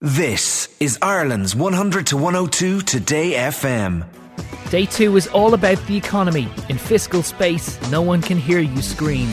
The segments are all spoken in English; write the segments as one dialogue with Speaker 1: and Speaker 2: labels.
Speaker 1: This is Ireland's 100 to 102 Today FM.
Speaker 2: Day two is all about the economy. In fiscal space, no one can hear you scream.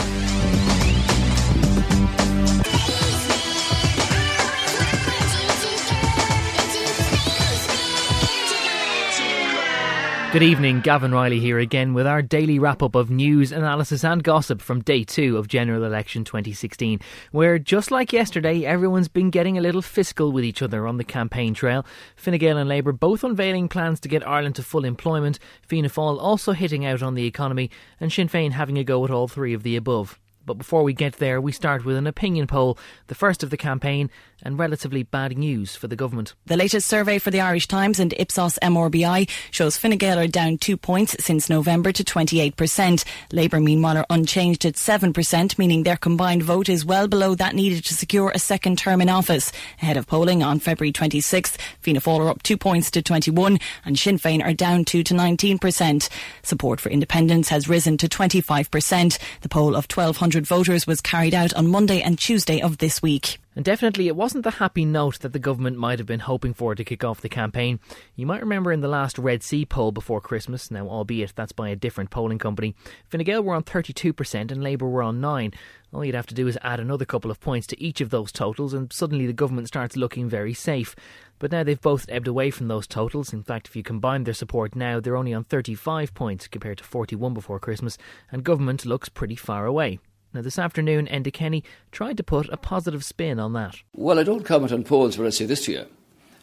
Speaker 2: Good evening, Gavan Reilly here again with our daily wrap up of news, analysis, and gossip from day two of General Election 2016, where just like yesterday, everyone's been getting a little fiscal with each other on the campaign trail. Fine Gael and Labour both unveiling plans to get Ireland to full employment, Fianna Fáil also hitting out on the economy, and Sinn Féin having a go at all three of the above. But before we get there, we start with an opinion poll, the first of the campaign, and relatively bad news for the government.
Speaker 3: The latest survey for the Irish Times and Ipsos MRBI shows Fine Gael are down two points since November to 28%. Labour, meanwhile, are unchanged at 7%, meaning their combined vote is well below that needed to secure a second term in office. Ahead of polling on February 26th, Fianna Fáil are up two points to 21 and Sinn Féin are down two to 19%. Support for independents has risen to 25%. The poll of 1,200 voters was carried out on Monday and Tuesday of this week.
Speaker 2: And definitely, it wasn't the happy note that the government might have been hoping for to kick off the campaign. You might remember in the last Red C poll before Christmas, now albeit that's by a different polling company, Fine Gael were on 32% and Labour were on 9 all you'd have to do is add another couple of points to each of those totals, and suddenly the government starts looking very safe. But now they've both ebbed away from those totals. In fact, if you combine their support now, they're only on 35 points compared to 41 before Christmas, and government looks pretty far away. Now, this afternoon, Enda Kenny tried to put a positive spin on that.
Speaker 4: Well, I don't comment on polls, but I say this to you.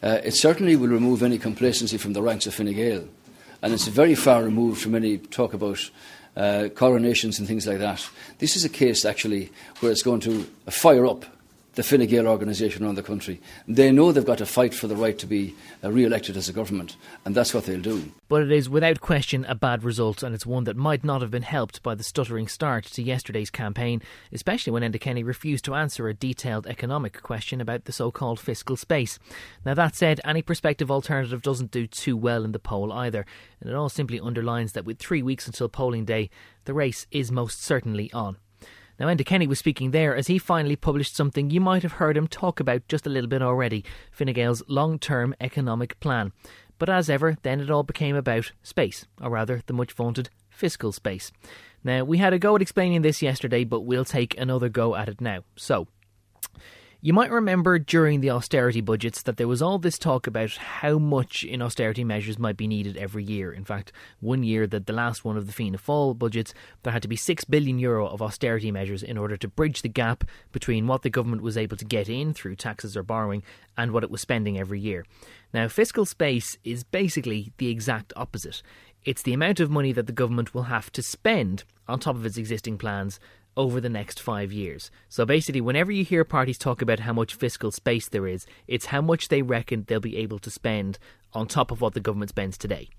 Speaker 4: Uh, it certainly will remove any complacency from the ranks of Fine Gael. And it's very far removed from any talk about uh, coronations and things like that. This is a case, actually, where it's going to fire up the Fine Gael organisation around the country. They know they've got to fight for the right to be uh, re elected as a government, and that's what they'll do.
Speaker 2: But it is without question a bad result, and it's one that might not have been helped by the stuttering start to yesterday's campaign, especially when Enda Kenny refused to answer a detailed economic question about the so called fiscal space. Now, that said, any prospective alternative doesn't do too well in the poll either, and it all simply underlines that with three weeks until polling day, the race is most certainly on. Now, Enda Kenny was speaking there as he finally published something you might have heard him talk about just a little bit already Fine Gael's long term economic plan. But as ever, then it all became about space, or rather, the much vaunted fiscal space. Now, we had a go at explaining this yesterday, but we'll take another go at it now. So, you might remember during the austerity budgets that there was all this talk about how much in austerity measures might be needed every year. In fact, one year that the last one of the Fianna Fáil budgets, there had to be 6 billion euro of austerity measures in order to bridge the gap between what the government was able to get in through taxes or borrowing and what it was spending every year. Now, fiscal space is basically the exact opposite. It's the amount of money that the government will have to spend on top of its existing plans over the next five years. So basically, whenever you hear parties talk about how much fiscal space there is, it's how much they reckon they'll be able to spend on top of what the government spends today.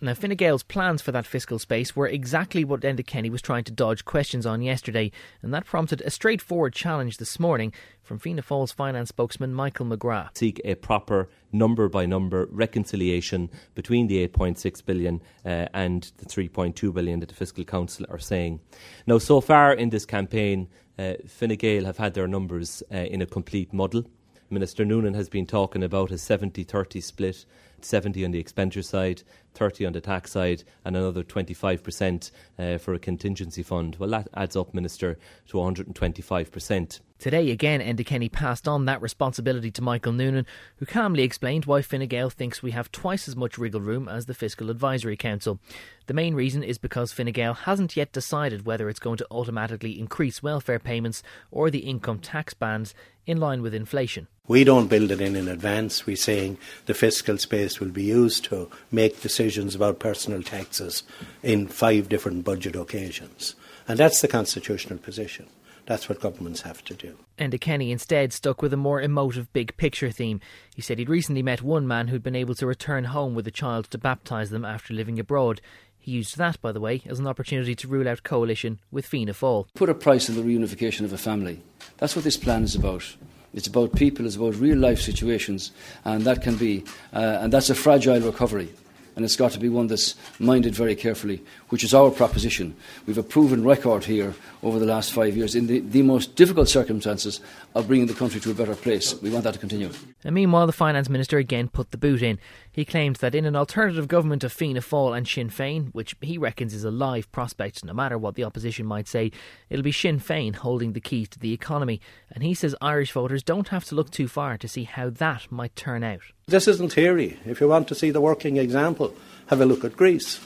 Speaker 2: Now, Fine Gael's plans for that fiscal space were exactly what Enda Kenny was trying to dodge questions on yesterday, and that prompted a straightforward challenge this morning from Fianna Fáil's finance spokesman Michael McGrath.
Speaker 5: Seek a proper number by number reconciliation between the 8.6 billion uh, and the 3.2 billion that the Fiscal Council are saying. Now, so far in this campaign, uh, Fine Gael have had their numbers uh, in a complete muddle. Minister Noonan has been talking about a 70 30 split 70 on the expenditure side, 30 on the tax side, and another 25% uh, for a contingency fund. Well, that adds up, Minister, to 125%.
Speaker 2: Today, again, Enda Kenny passed on that responsibility to Michael Noonan, who calmly explained why Fine Gael thinks we have twice as much wriggle room as the Fiscal Advisory Council. The main reason is because Fine Gael hasn't yet decided whether it's going to automatically increase welfare payments or the income tax bands in line with inflation.
Speaker 6: We don't build it in in advance. We're saying the fiscal space will be used to make decisions about personal taxes in five different budget occasions. And that's the constitutional position. That's what governments have to do.
Speaker 2: Enda Kenny instead stuck with a more emotive big picture theme. He said he'd recently met one man who'd been able to return home with a child to baptise them after living abroad. He used that, by the way, as an opportunity to rule out coalition with Fianna Fáil.
Speaker 4: Put a price on the reunification of a family. That's what this plan is about. It's about people, it's about real life situations, and that can be, uh, and that's a fragile recovery. and it's got to be one that's minded very carefully, which is our proposition. We've a proven record here over the last five years in the, the most difficult circumstances of bringing the country to a better place. We want that to continue.
Speaker 2: And meanwhile, the Finance Minister again put the boot in. He claimed that in an alternative government of Fianna Fáil and Sinn Féin, which he reckons is a live prospect no matter what the opposition might say, it'll be Sinn Féin holding the key to the economy. And he says Irish voters don't have to look too far to see how that might turn out.
Speaker 6: This isn't theory. If you want to see the working example, have a look at Greece.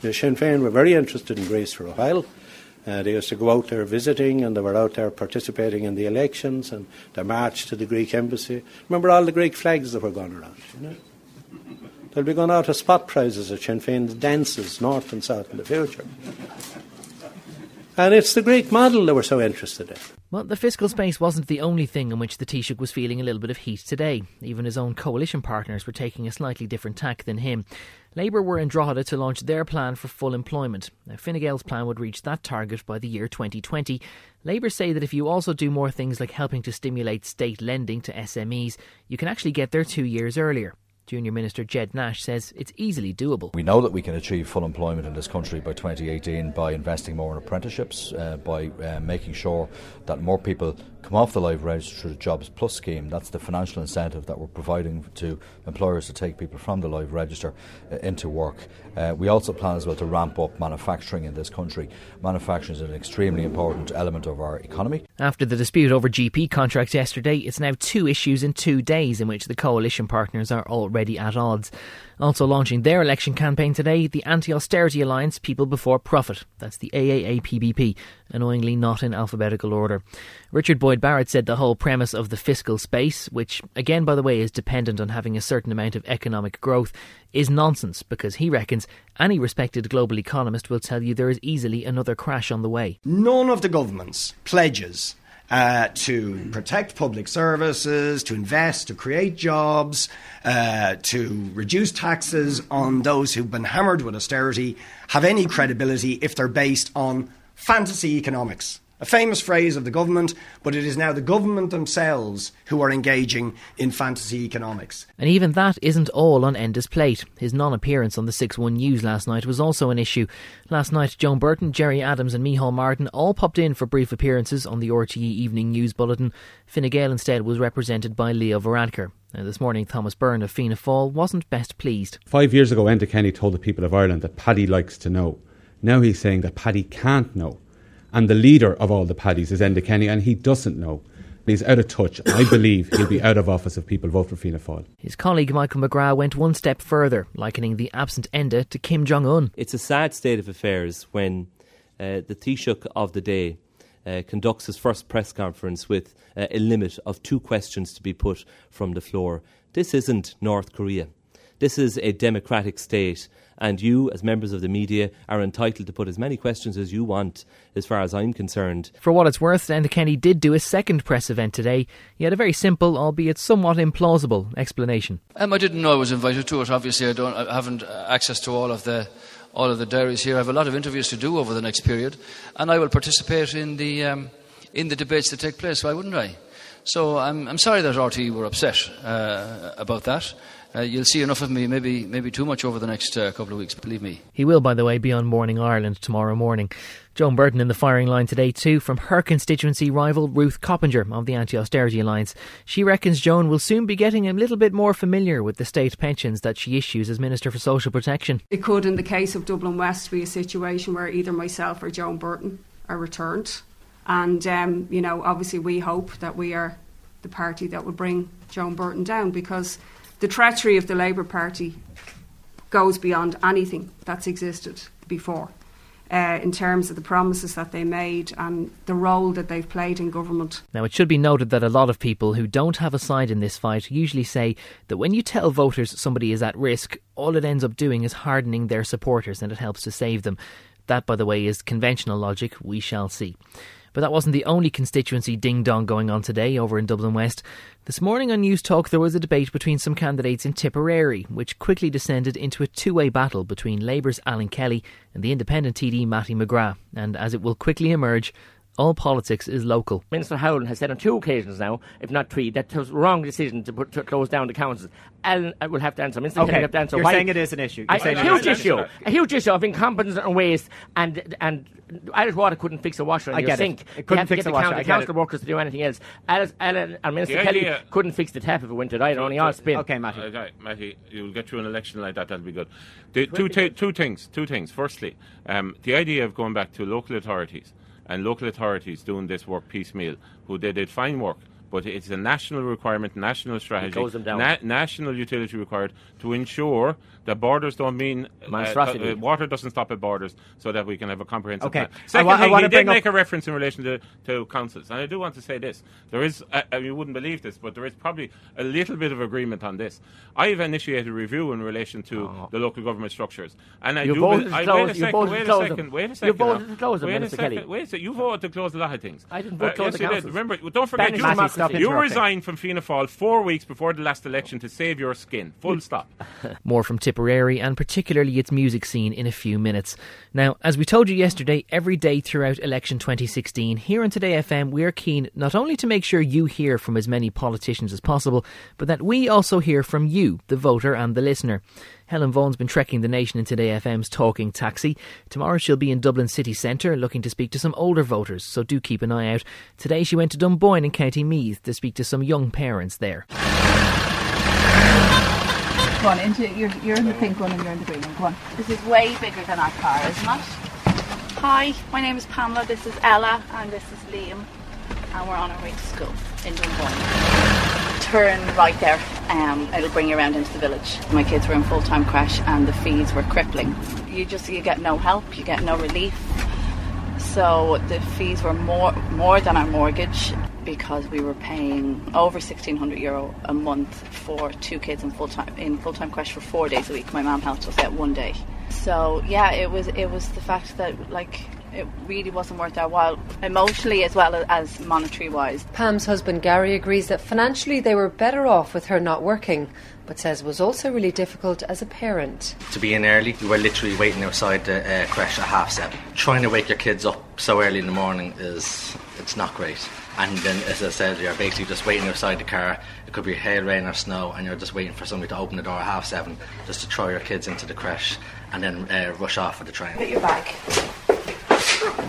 Speaker 6: The Sinn Féin were very interested in Greece for a while. Uh, they used to go out there visiting and they were out there participating in the elections and the march to the Greek embassy. Remember all the Greek flags that were going around, you know? They'll be going out as spot prizes at Sinn Féin's dances, north and south, in the future. And it's the Greek model they were so interested in.
Speaker 2: Well, the fiscal space wasn't the only thing in which the Taoiseach was feeling a little bit of heat today. Even his own coalition partners were taking a slightly different tack than him. Labour were in Drogheda to launch their plan for full employment. Now, Fine Gael's plan would reach that target by the year 2020. Labour say that if you also do more things like helping to stimulate state lending to SMEs, you can actually get there two years earlier. Junior Minister Ged Nash says it's easily doable.
Speaker 7: We know that we can achieve full employment in this country by 2018 by investing more in apprenticeships, uh, by uh, making sure that more people come off the live register Jobs Plus scheme. That's the financial incentive that we're providing to employers to take people from the live register uh, into work. Uh, we also plan as well to ramp up manufacturing in this country. Manufacturing is an extremely important element of our economy.
Speaker 2: After the dispute over GP contracts yesterday, it's now two issues in two days in which the coalition partners are already at odds. Also launching their election campaign today, the anti austerity alliance People Before Profit. That's the AAAPBP, annoyingly not in alphabetical order. Richard Boyd Barrett said the whole premise of the fiscal space, which again, by the way, is dependent on having a certain amount of economic growth, is nonsense because he reckons any respected global economist will tell you there is easily another crash on the way.
Speaker 8: None of the government's pledges uh, to protect public services, to invest, to create jobs, uh, to reduce taxes on those who've been hammered with austerity have any credibility if they're based on fantasy economics a famous phrase of the government, but it is now the government themselves who are engaging in fantasy economics.
Speaker 2: And even that isn't all on Enda's plate. His non appearance on the 6 1 News last night was also an issue. Last night, Joan Burton, Gerry Adams, and Micheál Martin all popped in for brief appearances on the RTE Evening News Bulletin. Fine Gael instead was represented by Leo Varadkar. Now, this morning, Thomas Byrne of Fianna Fáil wasn't best pleased.
Speaker 9: Five years ago, Enda Kenny told the people of Ireland that Paddy likes to know. Now he's saying that Paddy can't know and the leader of all the paddies is Enda Kenny, and he doesn't know. He's out of touch. I believe he'll be out of office if people vote for Fianna Fáil.
Speaker 2: His colleague Michael McGrath went one step further, likening the absent Enda to Kim Jong Un.
Speaker 5: It's a sad state of affairs when uh, the Taoiseach of the day uh, conducts his first press conference with uh, a limit of two questions to be put from the floor. This isn't North Korea. This is a democratic state, and you, as members of the media, are entitled to put as many questions as you want, as far as I'm concerned.
Speaker 2: For what it's worth, Enda Kenny did do a second press event today. He had a very simple, albeit somewhat implausible, explanation.
Speaker 4: Um, I didn't know I was invited to it. Obviously, I don't. I haven't access to all of the all of the diaries here. I have a lot of interviews to do over the next period, and I will participate in the um, in the debates that take place. Why wouldn't I? So I'm, I'm sorry that RT were upset uh, about that uh, you'll see enough of me, maybe maybe too much over the next uh, couple of weeks, believe me.
Speaker 2: He will, by the way, be on Morning Ireland tomorrow morning. Joan Burton in the firing line today, too, from her constituency rival Ruth Coppinger of the Anti Austerity Alliance. She reckons Joan will soon be getting a little bit more familiar with the state pensions that she issues as Minister for Social Protection.
Speaker 10: It could, in the case of Dublin West, be a situation where either myself or Joan Burton are returned. And, um, you know, obviously we hope that we are the party that will bring Joan Burton down because the treachery of the Labour Party goes beyond anything that's existed before. Uh, in terms of the promises that they made and the role that they've played in government.
Speaker 2: Now, it should be noted that a lot of people who don't have a side in this fight usually say that when you tell voters somebody is at risk, all it ends up doing is hardening their supporters and it helps to save them. That, by the way, is conventional logic. We shall see. But that wasn't the only constituency ding dong going on today over in Dublin West. This morning on Newstalk, there was a debate between some candidates in Tipperary, which quickly descended into a two way battle between Labour's Alan Kelly and the independent TD Mattie McGrath. And as it will quickly emerge, all politics is local.
Speaker 11: Minister Howlin has said on two occasions now, if not three, that it was a wrong decision to, put, to close down the councils. Alan I will have to answer. Minister
Speaker 12: Okay,
Speaker 11: Kenny will have to answer.
Speaker 12: you're
Speaker 11: why.
Speaker 12: saying it is an issue. You're
Speaker 11: I-
Speaker 12: saying
Speaker 11: a huge issue.
Speaker 12: issue.
Speaker 11: A huge issue of incompetence and waste, and and Irish Water couldn't fix a washer in
Speaker 12: I
Speaker 11: your
Speaker 12: get it.
Speaker 11: sink.
Speaker 12: It
Speaker 11: You
Speaker 12: couldn't fix
Speaker 11: get
Speaker 12: a
Speaker 11: the
Speaker 12: washer,
Speaker 11: county
Speaker 12: I get
Speaker 11: council
Speaker 12: it.
Speaker 11: workers to do anything else. Alan, Alan and Minister
Speaker 13: The
Speaker 11: Kelly
Speaker 13: idea-
Speaker 11: couldn't fix the tap if it went wintered either. Only all spin.
Speaker 12: Okay, Mattie.
Speaker 13: Okay, Mattie, you'll get through an election like that. That'll be good. The, two, ta- two things. Two things. Firstly, um, the idea of going back to local authorities and local authorities doing this work piecemeal, who they did fine work. But it's a national requirement, national strategy,
Speaker 11: close them down.
Speaker 13: na- national utility required to ensure that borders don't mean uh,
Speaker 11: Monstrosity.
Speaker 13: uh, water doesn't stop at borders, so that we can have a comprehensive
Speaker 12: Okay.
Speaker 13: plan.
Speaker 12: I wa- I
Speaker 13: Secondly, he did make a reference in relation to, to councils, and I do want to say this: there is, uh, uh, you wouldn't believe this, but there is probably a little bit of agreement on this. I have initiated a review in relation to the local government structures, and I
Speaker 11: Oh. You
Speaker 13: do.
Speaker 11: voted
Speaker 13: I,
Speaker 11: close-
Speaker 13: wait a
Speaker 11: you
Speaker 13: second. Wait a second. Wait a
Speaker 11: You
Speaker 13: second.
Speaker 11: voted to close them,
Speaker 13: Wait a second. Wait a second. You voted to close a lot of things.
Speaker 11: I didn't vote
Speaker 13: Uh,
Speaker 11: to close
Speaker 13: yes,
Speaker 11: the
Speaker 13: you did.
Speaker 11: councils.
Speaker 13: Remember, don't forget.
Speaker 11: Spanish
Speaker 13: You,
Speaker 11: stop
Speaker 13: you resigned from Fianna Fáil four weeks before the last election to save your skin. Full stop.
Speaker 2: More from Tipperary and particularly its music scene in a few minutes. Now, as we told you yesterday, every day throughout election 2016, here on Today FM, we are keen not only to make sure you hear from as many politicians as possible, but that we also hear from you, the voter and the listener. Helen Vaughan's been trekking the nation in Today FM's Talking Taxi. Tomorrow she'll be in Dublin city centre looking to speak to some older voters, so do keep an eye out. Today she went to Dunboyne in County Meath to speak to some young parents there.
Speaker 14: Go on, into, you're, you're in the pink one and you're in the green one. Go on. This is way bigger than our car, isn't it?
Speaker 15: Hi, my name is Pamela, this is Ella, and this is Liam, and we're on our way to school in Dunboyne. Turn right there, um, it'll bring you around into the village. My kids were in full time crash, and the fees were crippling. You just you get no help, you get no relief. So the fees were more more than our mortgage because we were paying over sixteen hundred euro a month for two kids in full time in full time crash for four days a week. My mum helped us get one day. So yeah, it was it was the fact that like it really wasn't worth our while emotionally as well as monetary wise.
Speaker 16: Pam's husband Gary agrees that financially they were better off with her not working, but says it was also really difficult as a parent.
Speaker 17: to be in early. You were literally waiting outside the uh, crash at half seven. Trying to wake your kids up so early in the morning is it's not great. And then, as I said, you're basically just waiting outside the car. It could be hail, rain, or snow, and you're just waiting for somebody to open the door at half seven just to throw your kids into the crash and then uh, rush off with the train.
Speaker 15: Put your bag.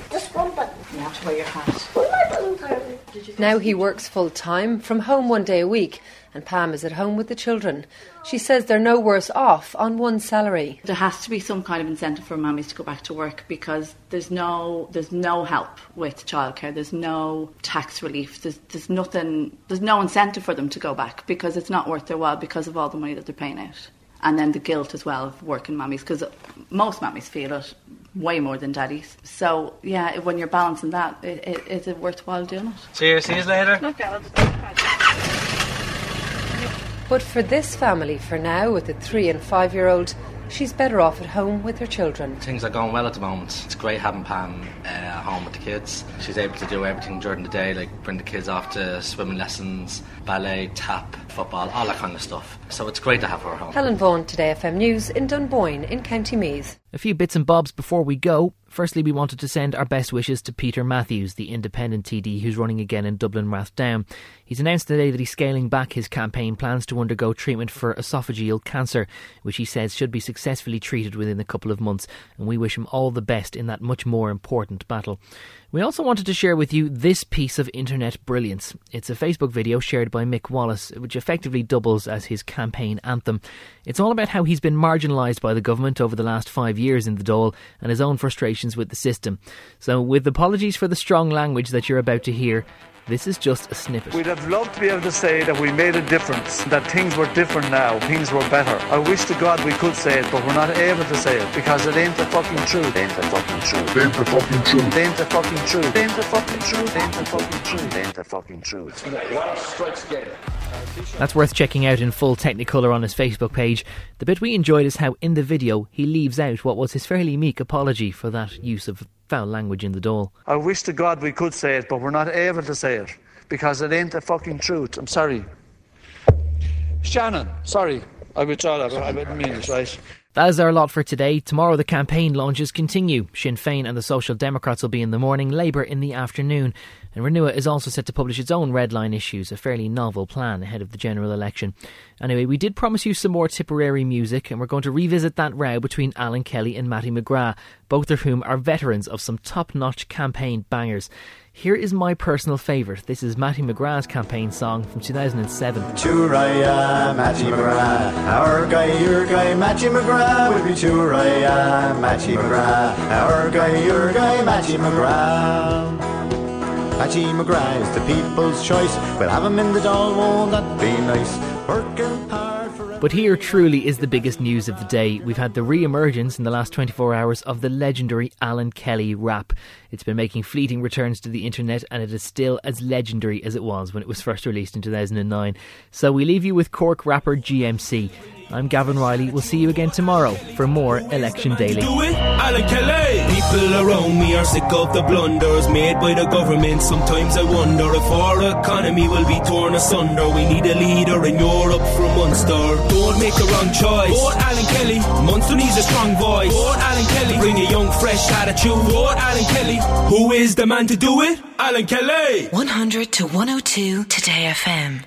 Speaker 14: Just one button.
Speaker 15: You have to wear your hat.
Speaker 16: Now he works full time from home one day a week, and Pam is at home with the children. She says they're no worse off on one salary.
Speaker 15: There has to be some kind of incentive for mummies to go back to work because there's no there's no help with childcare. There's no tax relief. There's there's nothing. There's no incentive for them to go back because it's not worth their while because of all the money that they're paying out, and then the guilt as well of working mummies because most mummies feel it way more than daddy's. So yeah, when you're balancing that, it, it, is it worthwhile doing it?
Speaker 17: See you, see you later.
Speaker 15: Okay,
Speaker 16: But for this family, for now, with a three and five year old, she's better off at home with her children.
Speaker 17: Things are going well at the moment. It's great having Pam uh, at home with the kids. She's able to do everything during the day, like bring the kids off to swimming lessons, ballet, tap, football, all that kind of stuff. So it's great to have her at home.
Speaker 16: Helen Vaughan, Today FM News in Dunboyne in County Meath.
Speaker 2: A few bits and bobs before we go. Firstly, we wanted to send our best wishes to Peter Matthews, the independent TD who's running again in Dublin Rathdown. He's announced today that he's scaling back his campaign plans to undergo treatment for esophageal cancer, which he says should be successfully treated within a couple of months, and we wish him all the best in that much more important battle. We also wanted to share with you this piece of internet brilliance. It's a Facebook video shared by Mick Wallace, which effectively doubles as his campaign anthem. It's all about how he's been marginalised by the government over the last five years in the Dáil and his own frustrations with the system. So, with apologies for the strong language that you're about to hear, this is just a snippet.
Speaker 18: We'd have loved to be able to say that we made a difference, that things were different now, things were better. I wish to God we could say it, but we're not able to say it because it ain't the fucking truth. Ain't the fucking truth. Ain't the fucking truth. Ain't the fucking truth. Ain't the fucking truth. Ain't the fucking truth. Ain't the fucking truth. strikes again.
Speaker 2: That's worth checking out in full Technicolor on his Facebook page. The bit we enjoyed is how in the video he leaves out what was his fairly meek apology for that use of foul language in the Dáil.
Speaker 18: I wish to God we could say it, but we're not able to say it because it ain't the fucking truth. I'm sorry. Shannon, sorry. I withdraw that. I didn't mean it, right?
Speaker 2: That is our lot for today. Tomorrow the campaign launches continue. Sinn Féin and the Social Democrats will be in the morning, Labour in the afternoon. And Renua is also set to publish its own red line issues, a fairly novel plan ahead of the general election. Anyway, we did promise you some more Tipperary music, and we're going to revisit that row between Alan Kelly and Mattie McGrath, both of whom are veterans of some top notch campaign bangers. Here is my personal favourite. This is Mattie McGrath's campaign song from 2007.
Speaker 12: Churaya, Mattie McGrath. Our guy, your guy, Mattie McGrath would be Churaya, Mattie McGrath. Our guy, your guy, Mattie McGrath. Mattie McGrath is the people's choice. We'll have him in the Dáil, won't that be nice? Working hard.
Speaker 2: But here truly is the biggest news of the day. We've had the re emergence in the last 24 hours of the legendary Alan Kelly rap. It's been making fleeting returns to the internet and it is still as legendary as it was when it was first released in 2009. So we leave you with Cork rapper GMC. I'm Gavan Reilly. We'll see you again tomorrow for more Election Daily.
Speaker 19: Do it, Alan Kelly. People around me are sick of the blunders made by the government. Sometimes I wonder if our economy will be torn asunder. We need a leader in Europe from Munster. Don't make the wrong choice. Vote Alan Kelly. Munster needs a strong voice. Vote Alan Kelly. Bring a young, fresh attitude. Vote Alan Kelly. Who is the man to do it? Alan Kelly.
Speaker 20: 100 to 102 Today FM.